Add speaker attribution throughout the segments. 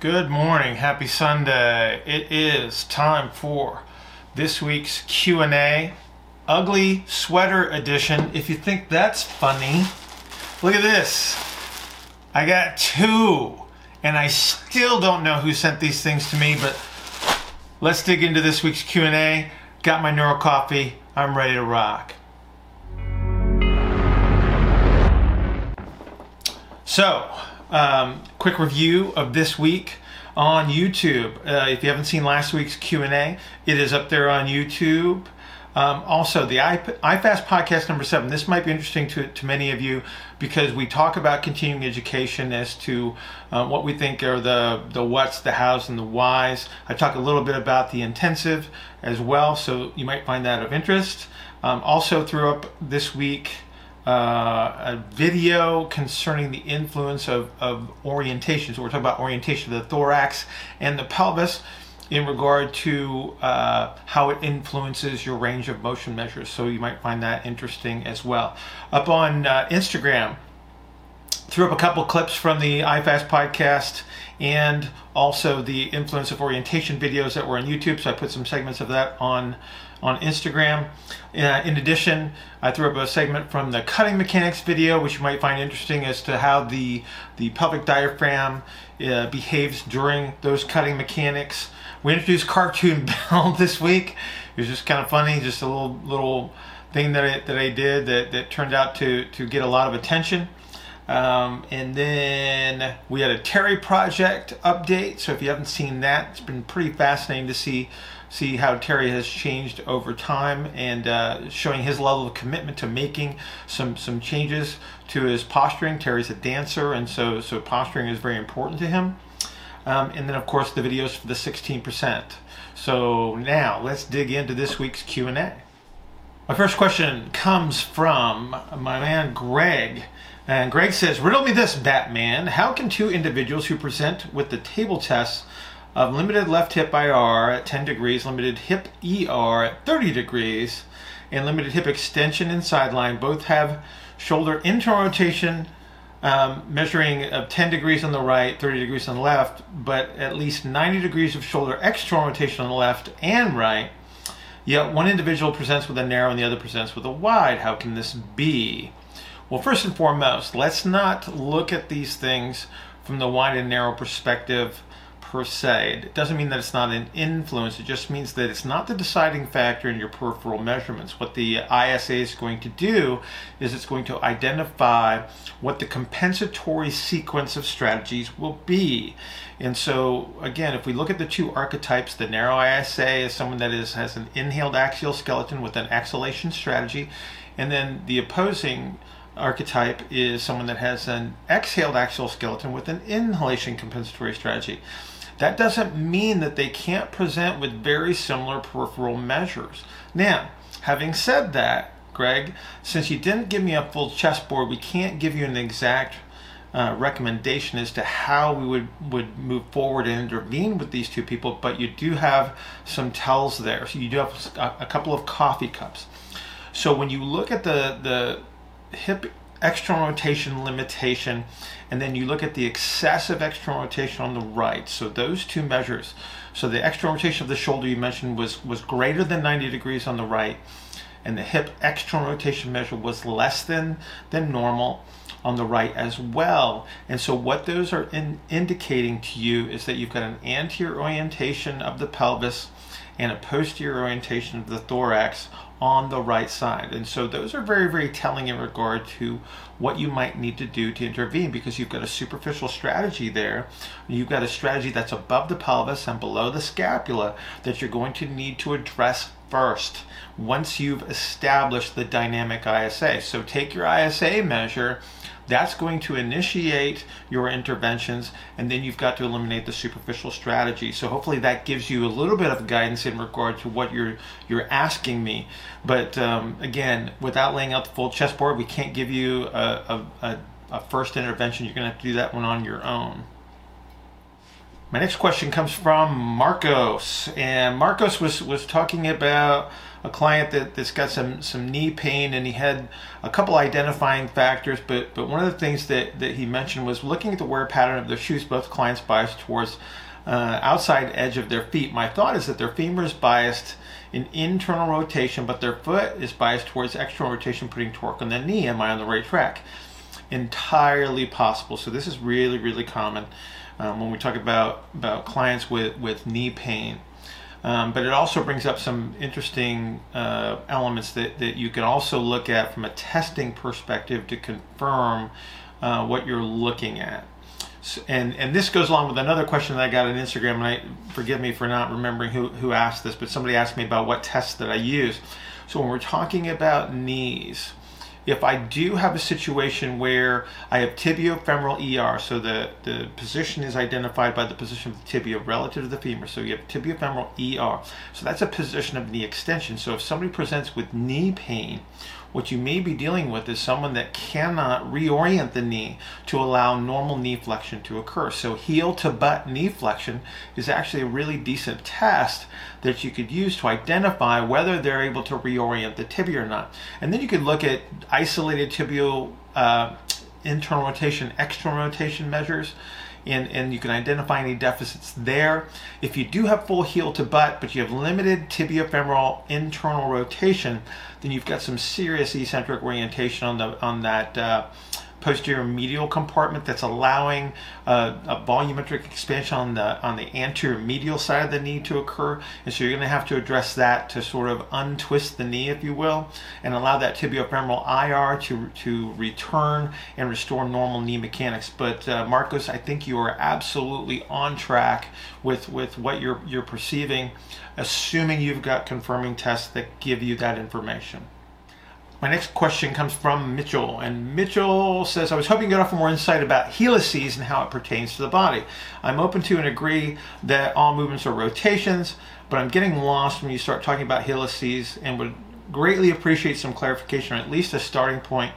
Speaker 1: Good morning. Happy Sunday. It is time for this week's Q&A, ugly sweater edition. If you think that's funny, look at this. I got two and I still don't know who sent these things to me, but let's dig into this week's Q&A. Got my Neuro Coffee. I'm ready to rock. So, um, quick review of this week on YouTube. Uh, if you haven't seen last week's Q&A, it is up there on YouTube. Um, also, the iFast podcast number seven. This might be interesting to, to many of you because we talk about continuing education as to uh, what we think are the, the what's, the hows, and the whys. I talk a little bit about the intensive as well, so you might find that of interest. Um, also, threw up this week uh, a video concerning the influence of, of orientation. So we're talking about orientation of the thorax and the pelvis in regard to uh, how it influences your range of motion measures. So you might find that interesting as well. Up on uh, Instagram, threw up a couple clips from the iFast podcast and also the influence of orientation videos that were on YouTube. So I put some segments of that on on Instagram. Uh, in addition, I threw up a segment from the cutting mechanics video, which you might find interesting as to how the the pelvic diaphragm uh, behaves during those cutting mechanics. We introduced Cartoon Bell this week. It was just kind of funny, just a little little thing that I, that I did that, that turned out to to get a lot of attention. Um, and then we had a Terry project update. So if you haven't seen that, it's been pretty fascinating to see see how Terry has changed over time and uh, showing his level of commitment to making some some changes to his posturing. Terry's a dancer, and so so posturing is very important to him. Um, and then of course the videos for the 16%. So now let's dig into this week's Q&A. My first question comes from my man Greg. And Greg says, Riddle me this, Batman. How can two individuals who present with the table test of limited left hip IR at 10 degrees, limited hip ER at 30 degrees, and limited hip extension and sideline both have shoulder internal rotation um, measuring of 10 degrees on the right, 30 degrees on the left, but at least 90 degrees of shoulder external rotation on the left and right. Yet one individual presents with a narrow and the other presents with a wide. How can this be? Well, first and foremost, let's not look at these things from the wide and narrow perspective per se. It doesn't mean that it's not an influence, it just means that it's not the deciding factor in your peripheral measurements. What the ISA is going to do is it's going to identify what the compensatory sequence of strategies will be. And so, again, if we look at the two archetypes, the narrow ISA is someone that is has an inhaled axial skeleton with an exhalation strategy, and then the opposing archetype is someone that has an exhaled axial skeleton with an inhalation compensatory strategy. That doesn't mean that they can't present with very similar peripheral measures. Now, having said that, Greg, since you didn't give me a full chessboard, we can't give you an exact uh, recommendation as to how we would, would move forward and intervene with these two people, but you do have some tells there. So you do have a, a couple of coffee cups. So when you look at the, the hip external rotation limitation, and then you look at the excessive external rotation on the right. So those two measures. So the external rotation of the shoulder you mentioned was was greater than 90 degrees on the right, and the hip external rotation measure was less than than normal on the right as well. And so what those are in, indicating to you is that you've got an anterior orientation of the pelvis and a posterior orientation of the thorax on the right side. And so those are very, very telling in regard to what you might need to do to intervene because you've got a superficial strategy there. You've got a strategy that's above the pelvis and below the scapula that you're going to need to address first once you've established the dynamic ISA. So take your ISA measure that's going to initiate your interventions, and then you've got to eliminate the superficial strategy. So hopefully that gives you a little bit of guidance in regard to what you're you're asking me. But um, again, without laying out the full chessboard, we can't give you a, a, a, a first intervention. You're going to have to do that one on your own. My next question comes from Marcos, and Marcos was was talking about a client that, that's got some some knee pain, and he had a couple identifying factors. But but one of the things that that he mentioned was looking at the wear pattern of their shoes. Both clients biased towards uh, outside edge of their feet. My thought is that their femur is biased in internal rotation, but their foot is biased towards external rotation, putting torque on the knee. Am I on the right track? Entirely possible. So this is really really common um, when we talk about, about clients with, with knee pain. Um, but it also brings up some interesting uh, elements that, that you can also look at from a testing perspective to confirm uh, what you're looking at. So, and and this goes along with another question that I got on Instagram, and I forgive me for not remembering who, who asked this, but somebody asked me about what tests that I use. So when we're talking about knees, if I do have a situation where I have tibiofemoral ER, so the, the position is identified by the position of the tibia relative to the femur, so you have tibiofemoral ER. So that's a position of knee extension. So if somebody presents with knee pain what you may be dealing with is someone that cannot reorient the knee to allow normal knee flexion to occur. So heel to butt knee flexion is actually a really decent test that you could use to identify whether they're able to reorient the tibia or not. And then you could look at isolated tibial uh, internal rotation, external rotation measures and, and you can identify any deficits there. If you do have full heel to butt, but you have limited tibiofemoral internal rotation, then you've got some serious eccentric orientation on the on that uh, posterior medial compartment that's allowing uh, a volumetric expansion on the on the anterior medial side of the knee to occur. And so you're going to have to address that to sort of untwist the knee if you will and allow that tibiofemoral IR to to return and restore normal knee mechanics. But uh, Marcos I think you are absolutely on track with with what you're you're perceiving assuming you've got confirming tests that give you that information my next question comes from Mitchell, and Mitchell says, I was hoping to get off more insight about helices and how it pertains to the body. I'm open to and agree that all movements are rotations, but I'm getting lost when you start talking about helices and would greatly appreciate some clarification or at least a starting point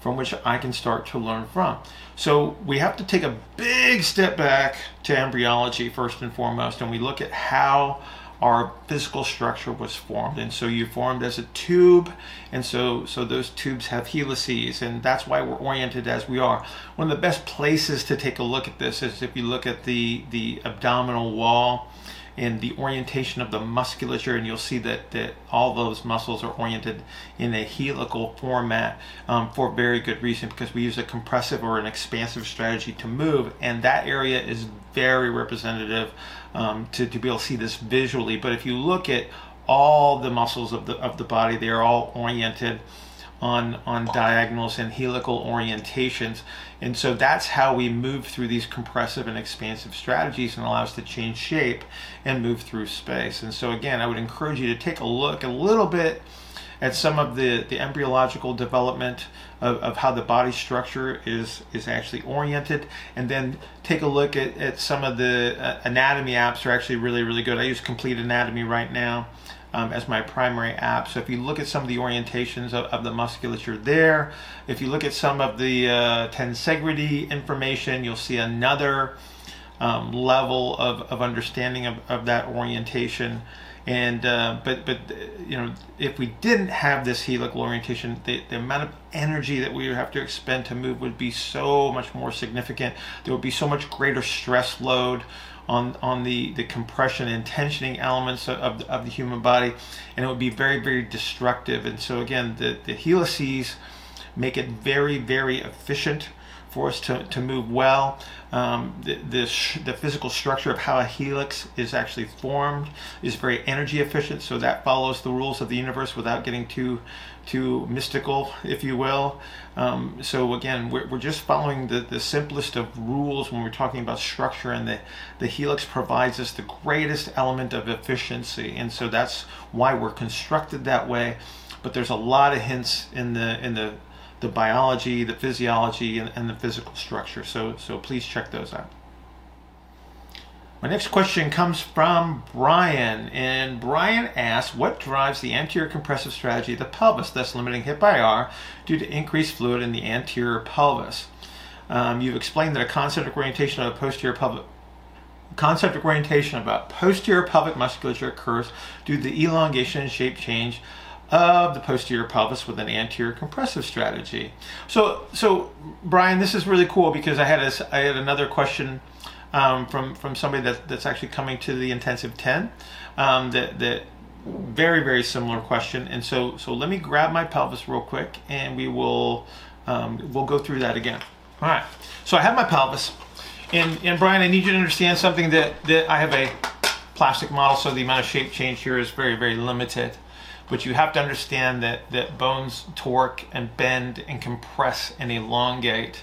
Speaker 1: from which I can start to learn from. So we have to take a big step back to embryology first and foremost, and we look at how our physical structure was formed. And so you formed as a tube and so so those tubes have helices and that's why we're oriented as we are. One of the best places to take a look at this is if you look at the the abdominal wall and the orientation of the musculature and you'll see that, that all those muscles are oriented in a helical format um, for very good reason because we use a compressive or an expansive strategy to move and that area is very representative um, to, to be able to see this visually. But if you look at all the muscles of the of the body they are all oriented on on diagonals and helical orientations. And so that's how we move through these compressive and expansive strategies and allow us to change shape and move through space. And so again i would encourage you to take a look a little bit at some of the, the embryological development of, of how the body structure is is actually oriented. And then take a look at, at some of the uh, anatomy apps are actually really really good. I use complete anatomy right now um, as my primary app. So if you look at some of the orientations of, of the musculature there, if you look at some of the uh, tensegrity information, you'll see another um, level of, of understanding of, of that orientation. And uh, but but you know if we didn't have this helical orientation, the, the amount of energy that we would have to expend to move would be so much more significant. There would be so much greater stress load on on the the compression and tensioning elements of, of, of the human body, and it would be very very destructive. And so again, the the helices make it very very efficient for us to, to move well. Um, the, the, the, physical structure of how a helix is actually formed is very energy efficient, so that follows the rules of the universe without getting too too mystical, if you will. Um, so again, we're, we're just following the, the simplest of rules when we're talking about structure, and the, the helix provides us the greatest element of efficiency, and so that's why we're constructed that way. But there's a lot of hints in the in the the biology, the physiology, and, and the physical structure. So, so please check those out. My next question comes from Brian, and Brian asks, what drives the anterior compressive strategy of the pelvis, thus limiting hip IR due to increased fluid in the anterior pelvis? Um, you've explained that a concentric orientation of the posterior pelvic concentric orientation about posterior pelvic musculature occurs due to the elongation and shape change of the posterior pelvis with an anterior compressive strategy. So, so Brian, this is really cool because I had a, I had another question um, from from somebody that, that's actually coming to the intensive 10 um, that that very very similar question. And so so let me grab my pelvis real quick and we will um, we'll go through that again. All right. So I have my pelvis and and Brian I need you to understand something that that I have a plastic model so the amount of shape change here is very very limited but you have to understand that that bones torque and bend and compress and elongate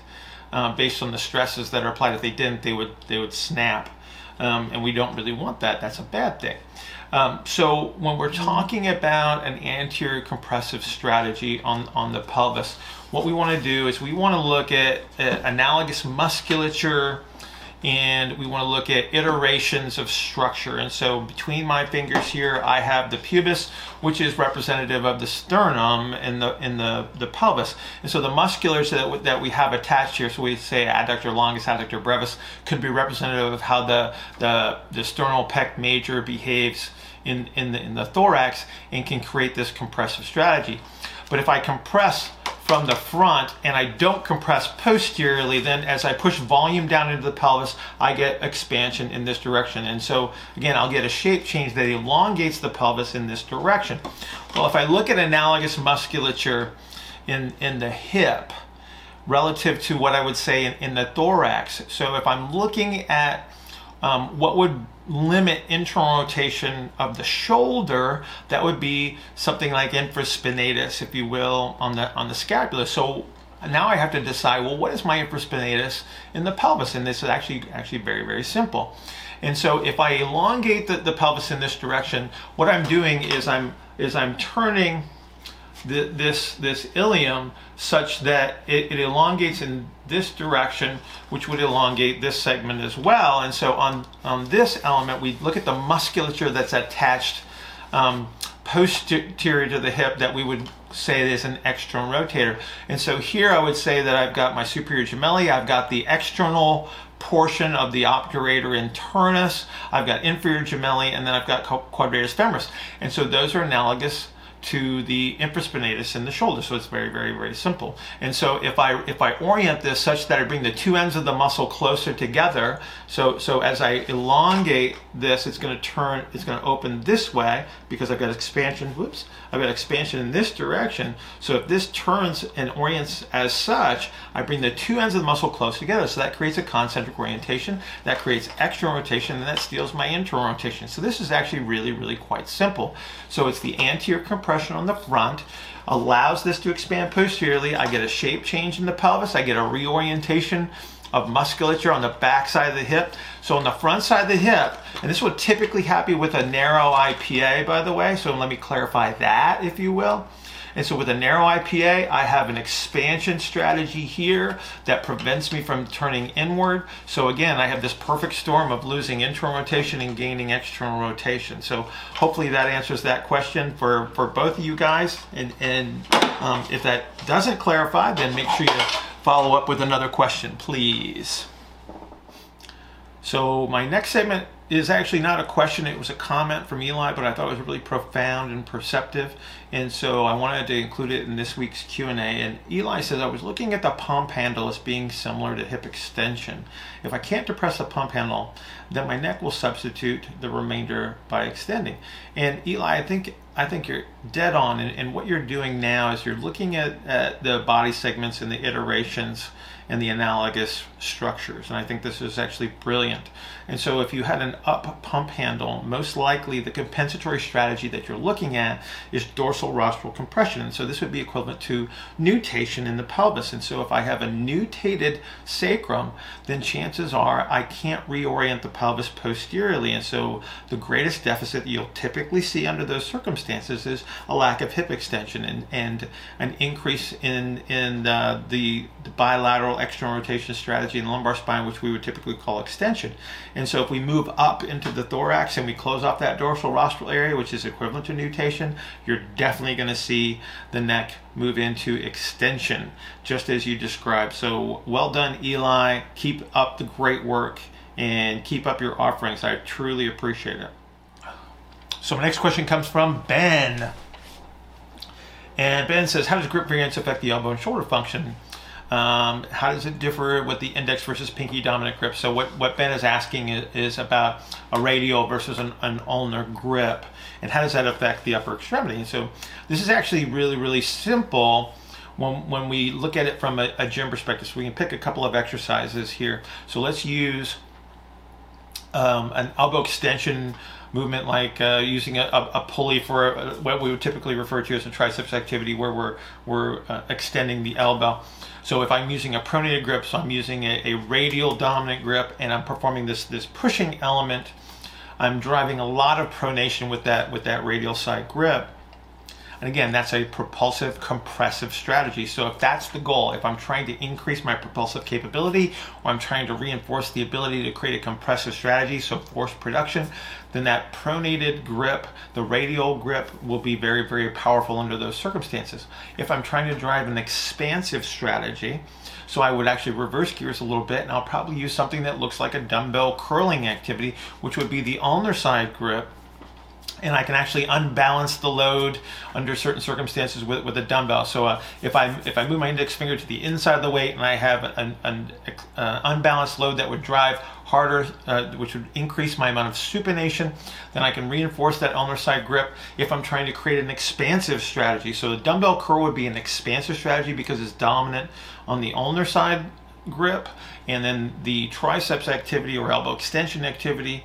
Speaker 1: uh, based on the stresses that are applied. If they didn't, they would they would snap, um, and we don't really want that. That's a bad thing. Um, so when we're talking about an anterior compressive strategy on on the pelvis, what we want to do is we want to look at, at analogous musculature and we want to look at iterations of structure. And so between my fingers here, I have the pubis, which is representative of the sternum and the in the, the pelvis. And so the musculars that, that we have attached here, so we say adductor longus, adductor brevis, could be representative of how the, the, the sternal pec major behaves in, in, the, in the thorax and can create this compressive strategy. But if I compress from the front and I don't compress posteriorly, then as I push volume down into the pelvis, I get expansion in this direction. And so again, I'll get a shape change that elongates the pelvis in this direction. Well, if I look at analogous musculature in, in the hip, relative to what I would say in, in the thorax. So if I'm looking at um, what would limit internal rotation of the shoulder, that would be something like infraspinatus, if you will, on the on the scapula. So now I have to decide, well, what is my infraspinatus in the pelvis? And this is actually actually very very simple. And so if I elongate the, the pelvis in this direction, what I'm doing is I'm is I'm turning the, this this ilium such that it, it, elongates in this direction, which would elongate this segment as well. And so on on this element, we look at the musculature that's attached um, posterior to the hip that we would say is an external rotator. And so here I would say that I've got my superior gemelli, I've got the external portion of the obturator internus, I've got inferior gemelli, and then I've got quadratus femoris. And so those are analogous to the infraspinatus in the shoulder. So it's very, very, very simple. And so if I if I orient this such that I bring the two ends of the muscle closer together, so so as I elongate this, it's going to turn, it's going to open this way because I've got expansion. Whoops, I've got expansion in this direction. So if this turns and orients as such, I bring the two ends of the muscle close together. So that creates a concentric orientation. That creates external rotation, and that steals my internal rotation. So this is actually really, really quite simple. So it's the anterior compression on the front allows this to expand posteriorly. I get a shape change in the pelvis. I get a reorientation of musculature on the back side of the hip. So on the front side of the hip, and this would typically happen with a narrow IPA, by the way. So let me clarify that, if you will. And so with a narrow IPA, I have an expansion strategy here that prevents me from turning inward. So again, I have this perfect storm of losing internal rotation and gaining external rotation. So hopefully that answers that question for, for both of you guys. And, and um, if that doesn't clarify, then make sure you follow up with another question, please. So my next segment is actually not a question, it was a comment from Eli, but I thought it was really profound and perceptive, and so I wanted to include it in this week's Q&A. And Eli says, I was looking at the pump handle as being similar to hip extension. If I can't depress the pump handle, then my neck will substitute the remainder by extending. And Eli, I think I think you're dead on, and, and what you're doing now is you're looking at, at the body segments and the iterations and the analogous structures. And I think this is actually brilliant. And so if you had an up pump handle, most likely the compensatory strategy that you're looking at is dorsal rostral compression. And so this would be equivalent to nutation in the pelvis. And so if I have a nutated sacrum, then chances are I can't reorient the pelvis posteriorly. And so the greatest deficit you'll typically see under those circumstances is a lack of hip extension and, and an increase in, in uh, the, the bilateral external rotation strategy in the lumbar spine, which we would typically call extension. And so if we move up into the thorax and we close off that dorsal rostral area, which is equivalent to nutation, you're definitely going to see the neck move into extension, just as you described. So well done, Eli. Keep up the great work and keep up your offerings. I truly appreciate it. So, my next question comes from Ben. And Ben says, How does grip variance affect the elbow and shoulder function? Um, how does it differ with the index versus pinky dominant grip? So what, what Ben is asking is, is about a radial versus an, an, ulnar grip, and how does that affect the upper extremity? So this is actually really, really simple when, when we look at it from a, a gym perspective. So we can pick a couple of exercises here. So let's use um, an elbow extension movement like uh, using a, a, pulley for what we would typically refer to as a triceps activity where we're, we're uh, extending the elbow. So if I'm using a pronated grip, so I'm using a, a radial dominant grip and I'm performing this, this pushing element, I'm driving a lot of pronation with that, with that radial side grip. And again, that's a propulsive compressive strategy. So if that's the goal, if I'm trying to increase my propulsive capability or I'm trying to reinforce the ability to create a compressive strategy, so force production, then that pronated grip, the radial grip, will be very, very powerful under those circumstances. If I'm trying to drive an expansive strategy, so I would actually reverse gears a little bit and I'll probably use something that looks like a dumbbell curling activity, which would be the ulnar side grip and I can actually unbalance the load under certain circumstances with, with a dumbbell. So uh, if I if I move my index finger to the inside of the weight and I have an, an uh, unbalanced load that would drive harder, uh, which would increase my amount of supination, then I can reinforce that ulnar side grip if I'm trying to create an expansive strategy. So the dumbbell curl would be an expansive strategy because it's dominant on the ulnar side grip, and then the triceps activity or elbow extension activity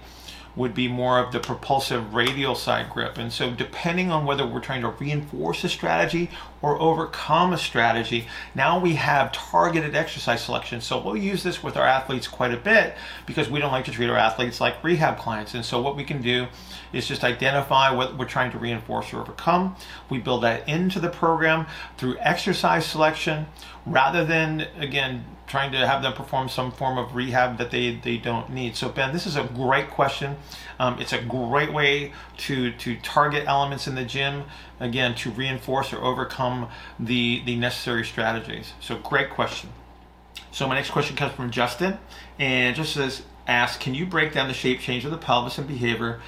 Speaker 1: would be more of the propulsive radial side grip. And so depending on whether we're trying to reinforce a strategy or overcome a strategy, now we have targeted exercise selection. So we'll use this with our athletes quite a bit because we don't like to treat our athletes like rehab clients. And so what we can do is just identify what we're trying to reinforce or overcome. We build that into the program through exercise selection rather than, again, trying to have them perform some form of rehab that they, they don't need. So Ben, this is a great question. Um, it's a great way to, to target elements in the gym, again, to reinforce or overcome the, the necessary strategies. So great question. So my next question comes from Justin, and just says, ask, can you break down the shape change of the pelvis and behavior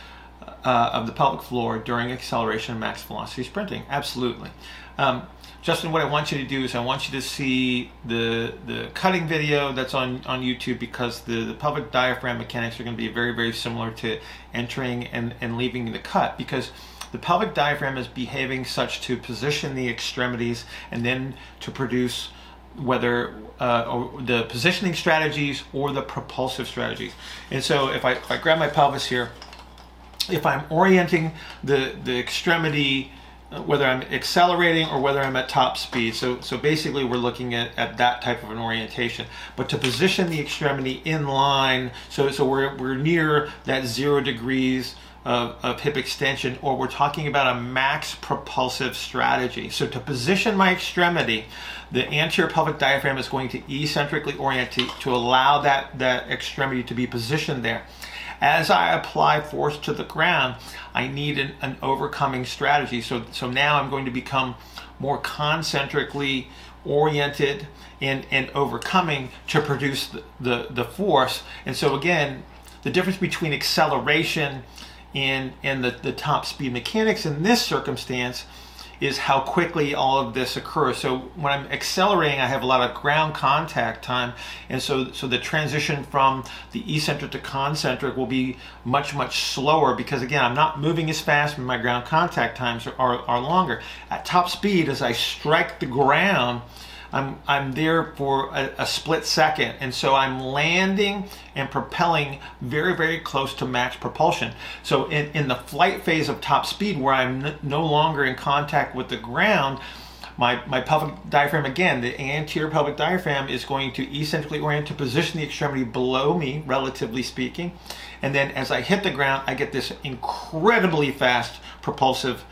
Speaker 1: uh, of the pelvic floor during acceleration and max velocity sprinting? Absolutely. Um, Justin, what I want you to do is I want you to see the the cutting video that's on, on YouTube because the, the pelvic diaphragm mechanics are going to be very, very similar to entering and, and leaving the cut because the pelvic diaphragm is behaving such to position the extremities and then to produce whether uh, the positioning strategies or the propulsive strategies. And so if I, if I grab my pelvis here, if I'm orienting the, the extremity whether I'm accelerating or whether I'm at top speed. So, so basically we're looking at, at that type of an orientation. But to position the extremity in line, so, so we're, we're near that zero degrees of, of hip extension, or we're talking about a max propulsive strategy. So to position my extremity, the anterior pelvic diaphragm is going to eccentrically orient to, to allow that, that extremity to be positioned there. As I apply force to the ground, I need an, an overcoming strategy. So, so now I'm going to become more concentrically oriented and, and overcoming to produce the, the, the force. And so again, the difference between acceleration and, and the, the top speed mechanics in this circumstance is how quickly all of this occurs. So when I'm accelerating, I have a lot of ground contact time, and so so the transition from the eccentric to concentric will be much much slower because again I'm not moving as fast, and my ground contact times are, are, are longer. At top speed, as I strike the ground I'm, I'm there for a, a, split second. And so I'm landing and propelling very, very close to max propulsion. So in, in the flight phase of top speed, where I'm no longer in contact with the ground, my, my pelvic diaphragm, again, the anterior pelvic diaphragm is going to eccentrically orient to position the extremity below me, relatively speaking. And then as I hit the ground, I get this incredibly fast propulsive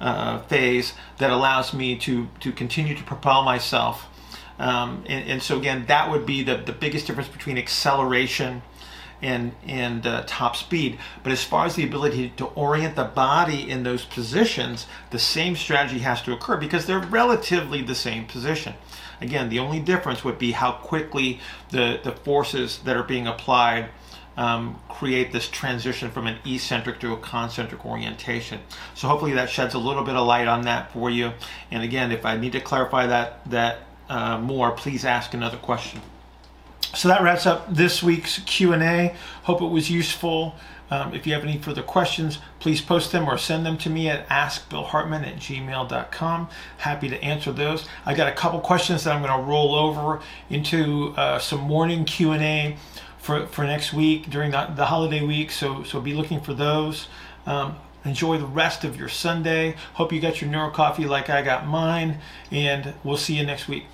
Speaker 1: uh, phase that allows me to to continue to propel myself. Um, and, and, so again, that would be the, the biggest difference between acceleration and and uh, top speed. But as far as the ability to orient the body in those positions, the same strategy has to occur because they're relatively the same position. Again, the only difference would be how quickly the, the forces that are being applied um, create this transition from an eccentric to a concentric orientation. So hopefully that sheds a little bit of light on that for you. And again, if I need to clarify that that uh, more, please ask another question. So that wraps up this week's Q&A. Hope it was useful. Um, if you have any further questions, please post them or send them to me at askbillhartman at gmail.com. Happy to answer those. I got a couple questions that I'm going to roll over into uh, some morning Q&A for, for next week during the, the holiday week. So, so be looking for those. Um, enjoy the rest of your Sunday. Hope you got your neuro coffee like I got mine. And we'll see you next week.